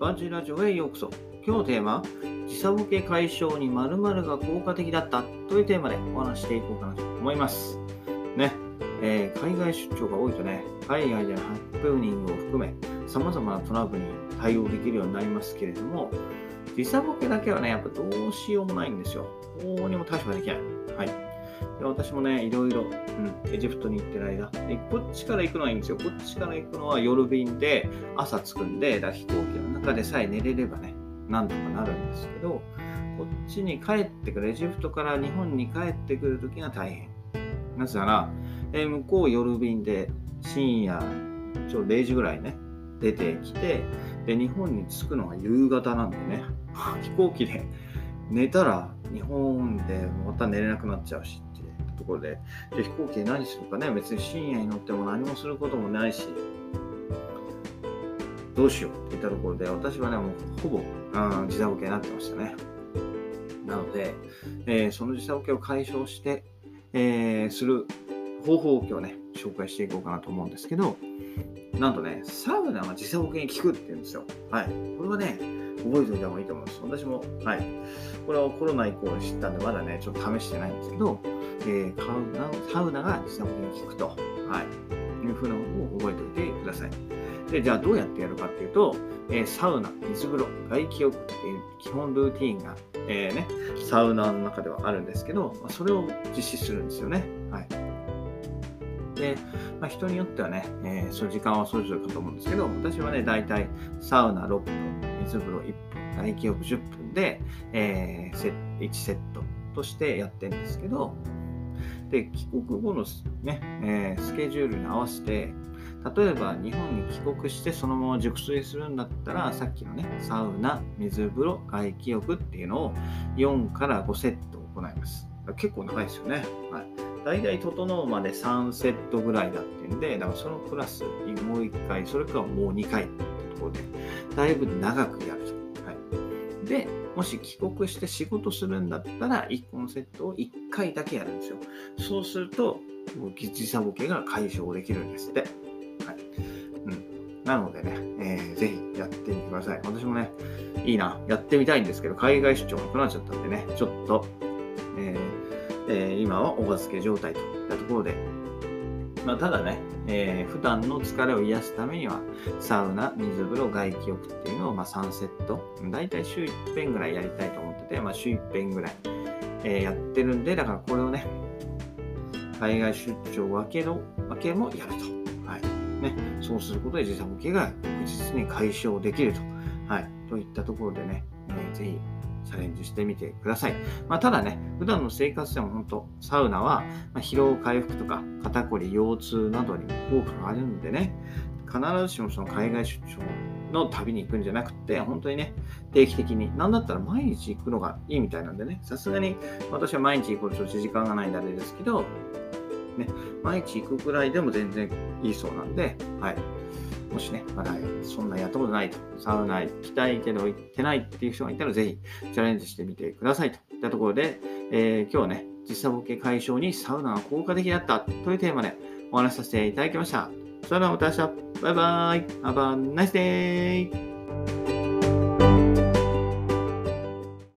ガジラジオへようこそ。今日のテーマ、時差ボケ解消に〇〇が効果的だったというテーマでお話していこうかなと思います。ね、えー、海外出張が多いとね、海外でのハプニングを含め、様々なトラブルに対応できるようになりますけれども、時差ボケだけはね、やっぱどうしようもないんですよ。どうにも対処ができない。はい。で私もね、いろいろ、うん、エジプトに行ってる間で、こっちから行くのはいいんですよ。こっちから行くのは夜便で、朝着くんで、だ飛行機の中でさえ寝れればね、なんとかなるんですけど、こっちに帰ってくる、エジプトから日本に帰ってくるときが大変。なぜなら、えー、向こう夜便で深夜、ちょうど0時ぐらいね、出てきて、で、日本に着くのは夕方なんでね、飛行機で寝たら日本でまた寝れなくなっちゃうしっていうところで、で飛行機で何するかね、別に深夜に乗っても何もすることもないし、どうしようって言ったところで、私はね、もうほぼ、うん、時差ボケになってましたね。なので、えー、その時差ボケを解消して、えー、する方法を今日ね、紹介していこうかなと思うんですけど、なんとね、サウナは時差ボケに効くって言うんですよ。はい。これはね、覚えておいた方がいいと思います。私も、はい。これはコロナ以降知ったんで、まだね、ちょっと試してないんですけど、えー、サウナが時差ボケに効くと、はい。いうふうなのを覚えておいてください。で、じゃあどうやってやるかっていうと、えー、サウナ、水風呂、外気浴っていう基本ルーティンが、えー、ね、サウナの中ではあるんですけど、まあ、それを実施するんですよね。はい。で、まあ、人によってはね、えー、その時間はそれぞれかと思うんですけど、私はね、大体サウナ6分、水風呂1分、外気浴10分で、えー、1セットとしてやってるんですけど、で、帰国後のね、えー、スケジュールに合わせて、例えば日本に帰国してそのまま熟睡するんだったら、さっきのね、サウナ、水風呂、外気浴っていうのを4から5セット行います。結構長いですよね。はい。大体整うまで3セットぐらいだっていうんで、だからそのプラスもう1回、それかもう2回ところで、だいぶ長くやると。はい、で、もし帰国して仕事するんだったら、1個のセットを1回だけやるんですよ。そうすると、もう時差ボケが解消できるんですって。はいうん、なのでね、えー、ぜひやってみてください。私もね、いいな、やってみたいんですけど、海外出張なくなっちゃったんでね、ちょっと、えーえー、今はお預け状態といったところで、まあ、ただね、えー、普段の疲れを癒すためには、サウナ、水風呂、外気浴っていうのをまあ3セット、だいたい週1遍ぐらいやりたいと思ってて、まあ、週1遍ぐらい、えー、やってるんで、だからこれをね、海外出張分けの、分けもやると。はい。ね、そうすることで時差ボケが確実に解消できると。はい。といったところでね、えー、ぜひチャレンジしてみてください。まあ、ただね、普段の生活でも本当、サウナは疲労回復とか肩こり、腰痛などにも効果があるんでね、必ずしもその海外出張の旅に行くんじゃなくて、本当にね、定期的に、なんだったら毎日行くのがいいみたいなんでね、さすがに私は毎日行くと時間がないんであれですけど、ね、毎日行くくらいでも全然いいそうなんで、はい。もしね、まだそんなやったことないと、サウナ行きたいけど行ってないっていう人がいたら、ぜひチャレンジしてみてくださいといったところで、えー、今日はね、時差ボケ解消にサウナが効果的だったというテーマでお話しさせていただきました。それではまた明日、バイバイ !Have a nice day!